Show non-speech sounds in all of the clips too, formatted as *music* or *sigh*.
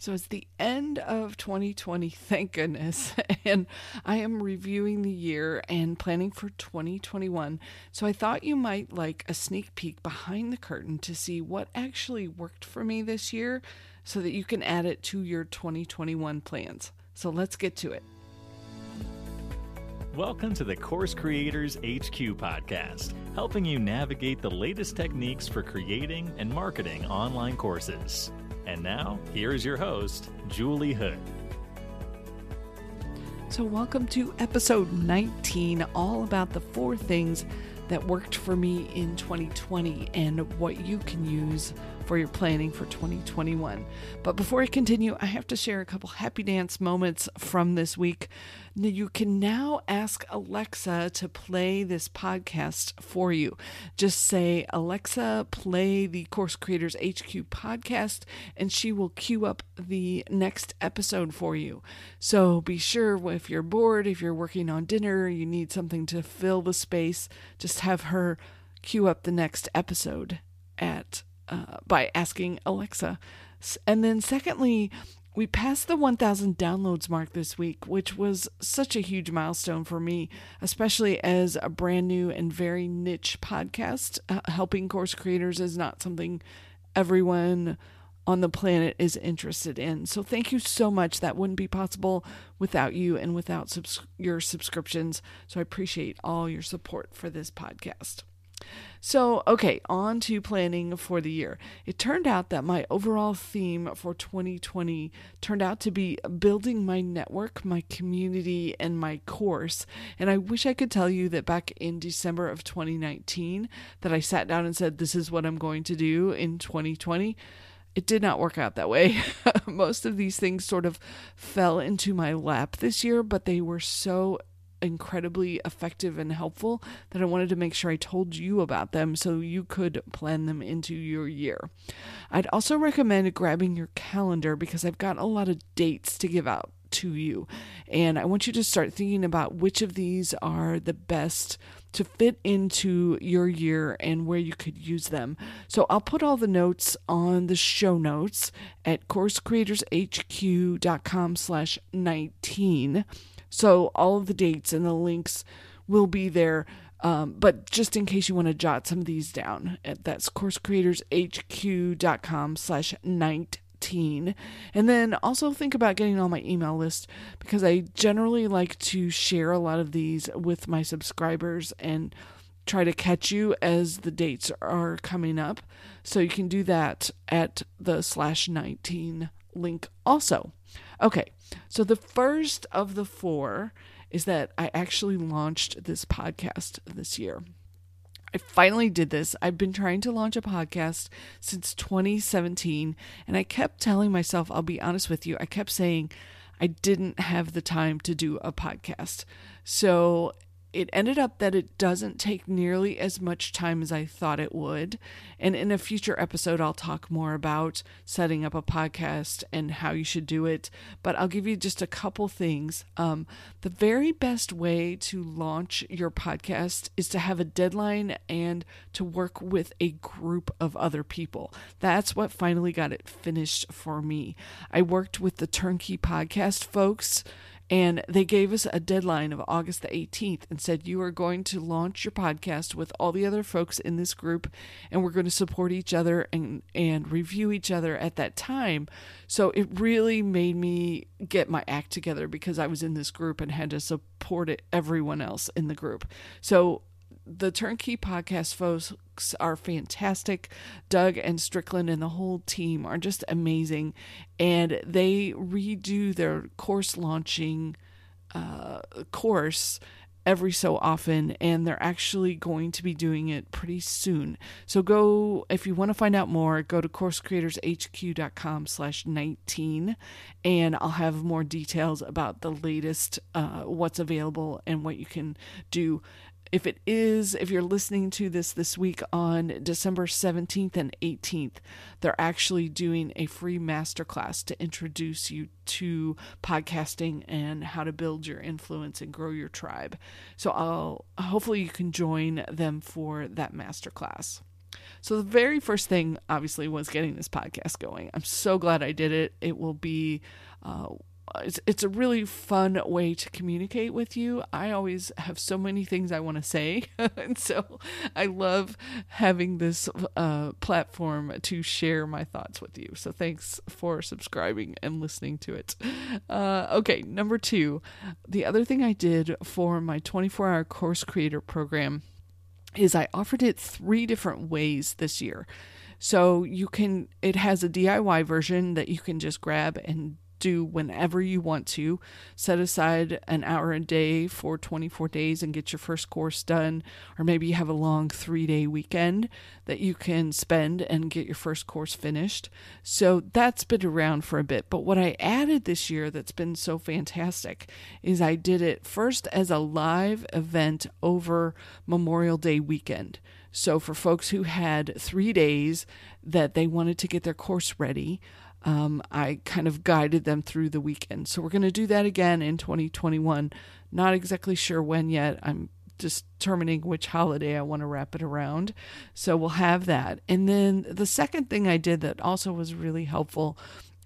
So it's the end of 2020, thank goodness. *laughs* And I am reviewing the year and planning for 2021. So I thought you might like a sneak peek behind the curtain to see what actually worked for me this year so that you can add it to your 2021 plans. So let's get to it. Welcome to the Course Creators HQ podcast, helping you navigate the latest techniques for creating and marketing online courses. And now, here is your host, Julie Hood. So, welcome to episode 19, all about the four things that worked for me in 2020 and what you can use for your planning for 2021. But before I continue, I have to share a couple happy dance moments from this week. You can now ask Alexa to play this podcast for you. Just say, Alexa, play the Course Creators HQ podcast, and she will queue up the next episode for you. So be sure if you're bored, if you're working on dinner, you need something to fill the space, just have her queue up the next episode at uh, by asking Alexa. And then, secondly, we passed the 1,000 downloads mark this week, which was such a huge milestone for me, especially as a brand new and very niche podcast. Uh, helping course creators is not something everyone on the planet is interested in. So, thank you so much. That wouldn't be possible without you and without subs- your subscriptions. So, I appreciate all your support for this podcast. So, okay, on to planning for the year. It turned out that my overall theme for 2020 turned out to be building my network, my community, and my course. And I wish I could tell you that back in December of 2019 that I sat down and said, This is what I'm going to do in 2020 it did not work out that way. *laughs* Most of these things sort of fell into my lap this year, but they were so incredibly effective and helpful that I wanted to make sure I told you about them so you could plan them into your year. I'd also recommend grabbing your calendar because I've got a lot of dates to give out to you. And I want you to start thinking about which of these are the best to fit into your year and where you could use them. So I'll put all the notes on the show notes at coursecreatorshq.com slash 19. So all of the dates and the links will be there. Um, but just in case you want to jot some of these down, that's coursecreatorshq.com slash 19. And then also think about getting on my email list because I generally like to share a lot of these with my subscribers and try to catch you as the dates are coming up. So you can do that at the slash 19 link also. Okay, so the first of the four is that I actually launched this podcast this year. I finally did this. I've been trying to launch a podcast since 2017, and I kept telling myself, I'll be honest with you, I kept saying I didn't have the time to do a podcast. So it ended up that it doesn't take nearly as much time as I thought it would. And in a future episode, I'll talk more about setting up a podcast and how you should do it. But I'll give you just a couple things. Um, the very best way to launch your podcast is to have a deadline and to work with a group of other people. That's what finally got it finished for me. I worked with the Turnkey Podcast folks and they gave us a deadline of August the 18th and said, You are going to launch your podcast with all the other folks in this group, and we're going to support each other and, and review each other at that time. So it really made me get my act together because I was in this group and had to support it, everyone else in the group. So the Turnkey Podcast folks are fantastic. Doug and Strickland and the whole team are just amazing. And they redo their course launching uh, course every so often and they're actually going to be doing it pretty soon so go if you want to find out more go to coursecreatorshq.com slash 19 and i'll have more details about the latest uh, what's available and what you can do if it is, if you're listening to this this week on December 17th and 18th, they're actually doing a free masterclass to introduce you to podcasting and how to build your influence and grow your tribe. So I'll hopefully you can join them for that masterclass. So the very first thing, obviously, was getting this podcast going. I'm so glad I did it. It will be. Uh, it's, it's a really fun way to communicate with you. I always have so many things I want to say. *laughs* and so I love having this uh, platform to share my thoughts with you. So thanks for subscribing and listening to it. Uh, okay, number two, the other thing I did for my 24 hour course creator program is I offered it three different ways this year. So you can, it has a DIY version that you can just grab and do whenever you want to. Set aside an hour a day for 24 days and get your first course done. Or maybe you have a long three day weekend that you can spend and get your first course finished. So that's been around for a bit. But what I added this year that's been so fantastic is I did it first as a live event over Memorial Day weekend. So, for folks who had three days that they wanted to get their course ready, um, I kind of guided them through the weekend. So we're going to do that again in 2021. Not exactly sure when yet. I'm determining which holiday I want to wrap it around. So we'll have that. And then the second thing I did that also was really helpful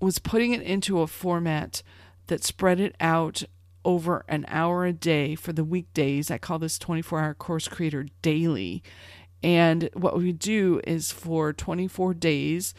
was putting it into a format that spread it out over an hour a day for the weekdays. I call this 24 hour course creator daily. And what we do is for 24 days,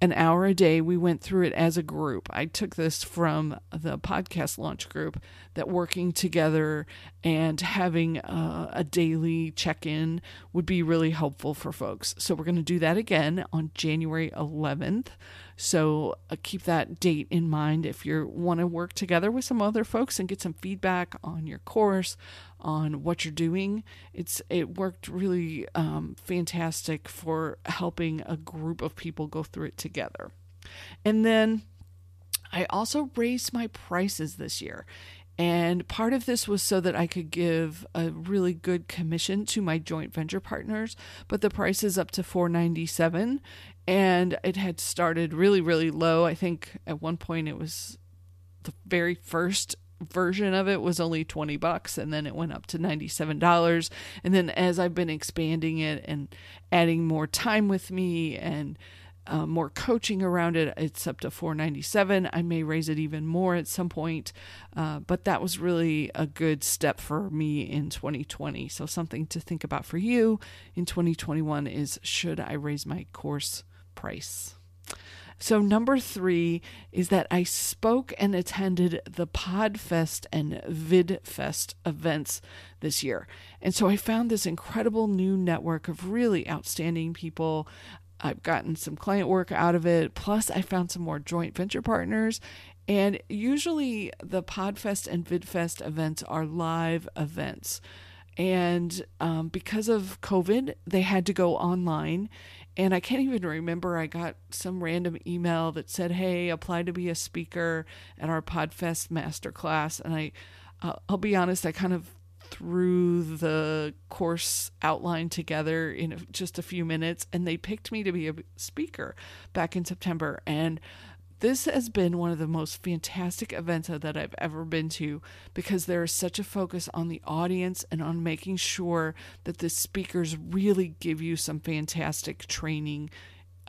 an hour a day. We went through it as a group. I took this from the podcast launch group that working together and having a, a daily check in would be really helpful for folks. So, we're going to do that again on January 11th. So uh, keep that date in mind if you want to work together with some other folks and get some feedback on your course, on what you're doing. It's it worked really um, fantastic for helping a group of people go through it together. And then I also raised my prices this year. And part of this was so that I could give a really good commission to my joint venture partners, but the price is up to 497 and it had started really really low. I think at one point it was the very first version of it was only 20 bucks and then it went up to $97 and then as I've been expanding it and adding more time with me and uh, more coaching around it. It's up to 497. I may raise it even more at some point, uh, but that was really a good step for me in 2020. So something to think about for you in 2021 is should I raise my course price? So, number three is that I spoke and attended the PodFest and VidFest events this year. And so I found this incredible new network of really outstanding people I've gotten some client work out of it. Plus, I found some more joint venture partners. And usually, the Podfest and VidFest events are live events. And um, because of COVID, they had to go online. And I can't even remember. I got some random email that said, "Hey, apply to be a speaker at our Podfest masterclass." And I, uh, I'll be honest, I kind of threw the course outline together in just a few minutes and they picked me to be a speaker back in September and this has been one of the most fantastic events that I've ever been to because there is such a focus on the audience and on making sure that the speakers really give you some fantastic training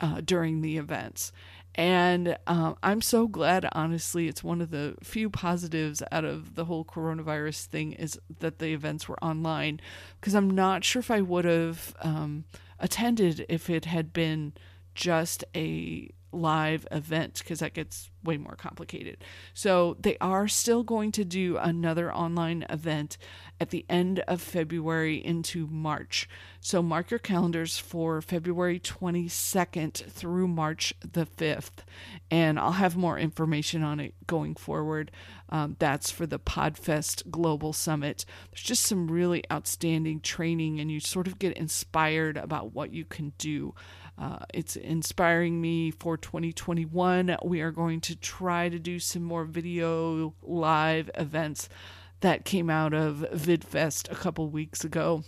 uh, during the events. And um, I'm so glad, honestly, it's one of the few positives out of the whole coronavirus thing is that the events were online. Because I'm not sure if I would have um, attended if it had been just a live event because that gets way more complicated. So they are still going to do another online event at the end of February into March. So mark your calendars for February 22nd through March the 5th. And I'll have more information on it going forward. Um, that's for the Podfest Global Summit. There's just some really outstanding training, and you sort of get inspired about what you can do. Uh, it's inspiring me for 2021. We are going to try to do some more video live events that came out of VidFest a couple weeks ago.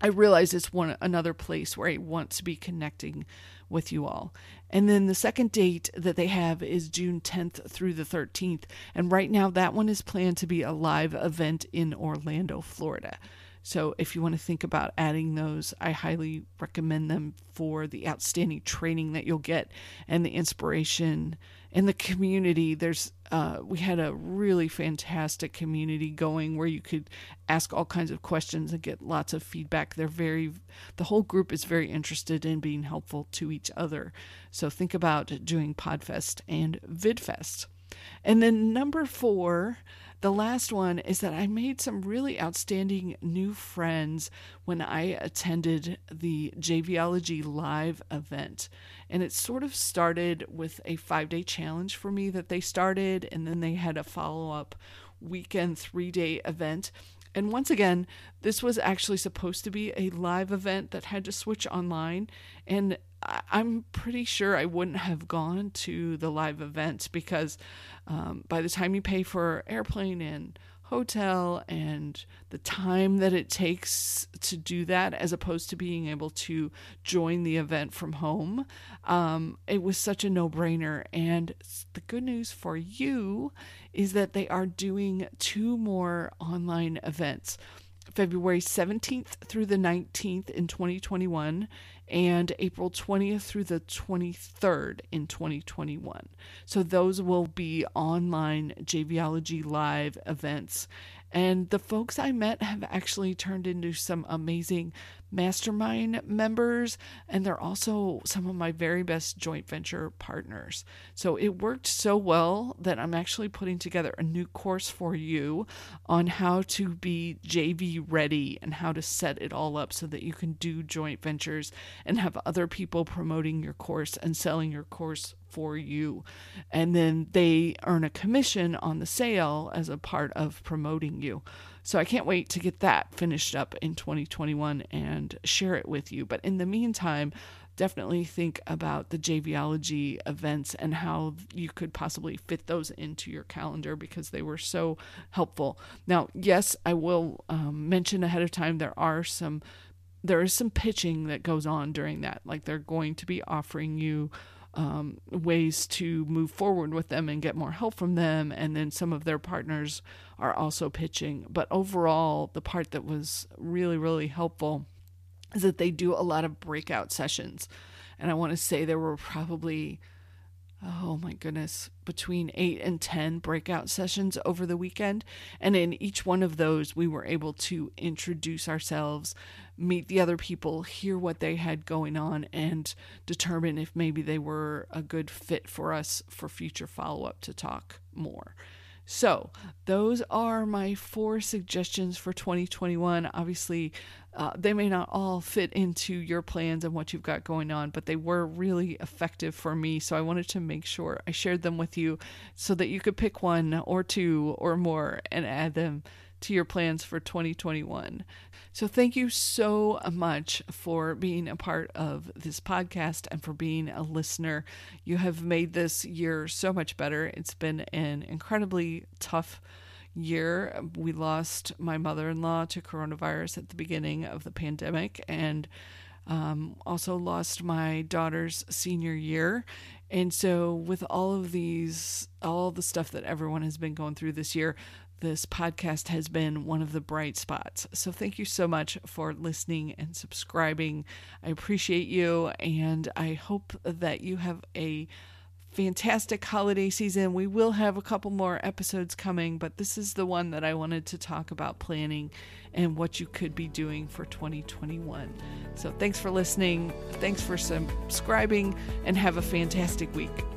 I realize it's one another place where I want to be connecting with you all. And then the second date that they have is June 10th through the 13th. And right now, that one is planned to be a live event in Orlando, Florida. So if you want to think about adding those, I highly recommend them for the outstanding training that you'll get and the inspiration and the community. There's uh, we had a really fantastic community going where you could ask all kinds of questions and get lots of feedback. They're very, the whole group is very interested in being helpful to each other. So think about doing Podfest and VidFest. And then number four, the last one is that I made some really outstanding new friends when I attended the JVology live event. And it sort of started with a five day challenge for me that they started, and then they had a follow up weekend three day event. And once again, this was actually supposed to be a live event that had to switch online. And I'm pretty sure I wouldn't have gone to the live event because um, by the time you pay for airplane and hotel and the time that it takes to do that as opposed to being able to join the event from home um, it was such a no-brainer. And the good news for you is that they are doing two more online events February 17th through the 19th in 2021 and April 20th through the 23rd in 2021. So those will be online JVology live events. And the folks I met have actually turned into some amazing mastermind members, and they're also some of my very best joint venture partners. So it worked so well that I'm actually putting together a new course for you on how to be JV ready and how to set it all up so that you can do joint ventures and have other people promoting your course and selling your course for you. And then they earn a commission on the sale as a part of promoting you. So I can't wait to get that finished up in 2021 and share it with you. But in the meantime, definitely think about the JVology events and how you could possibly fit those into your calendar because they were so helpful. Now, yes, I will um, mention ahead of time there are some there is some pitching that goes on during that. Like they're going to be offering you um, ways to move forward with them and get more help from them. And then some of their partners are also pitching. But overall, the part that was really, really helpful is that they do a lot of breakout sessions. And I want to say there were probably oh my goodness, between eight and 10 breakout sessions over the weekend. And in each one of those, we were able to introduce ourselves, meet the other people, hear what they had going on, and determine if maybe they were a good fit for us for future follow up to talk more. So, those are my four suggestions for 2021. Obviously, uh, they may not all fit into your plans and what you've got going on, but they were really effective for me. So, I wanted to make sure I shared them with you so that you could pick one or two or more and add them to your plans for 2021. So, thank you so much for being a part of this podcast and for being a listener. You have made this year so much better. It's been an incredibly tough year. We lost my mother in law to coronavirus at the beginning of the pandemic and um, also lost my daughter's senior year. And so, with all of these, all the stuff that everyone has been going through this year, this podcast has been one of the bright spots. So thank you so much for listening and subscribing. I appreciate you, and I hope that you have a fantastic holiday season. We will have a couple more episodes coming, but this is the one that I wanted to talk about planning and what you could be doing for 2021. So thanks for listening. Thanks for subscribing, and have a fantastic week.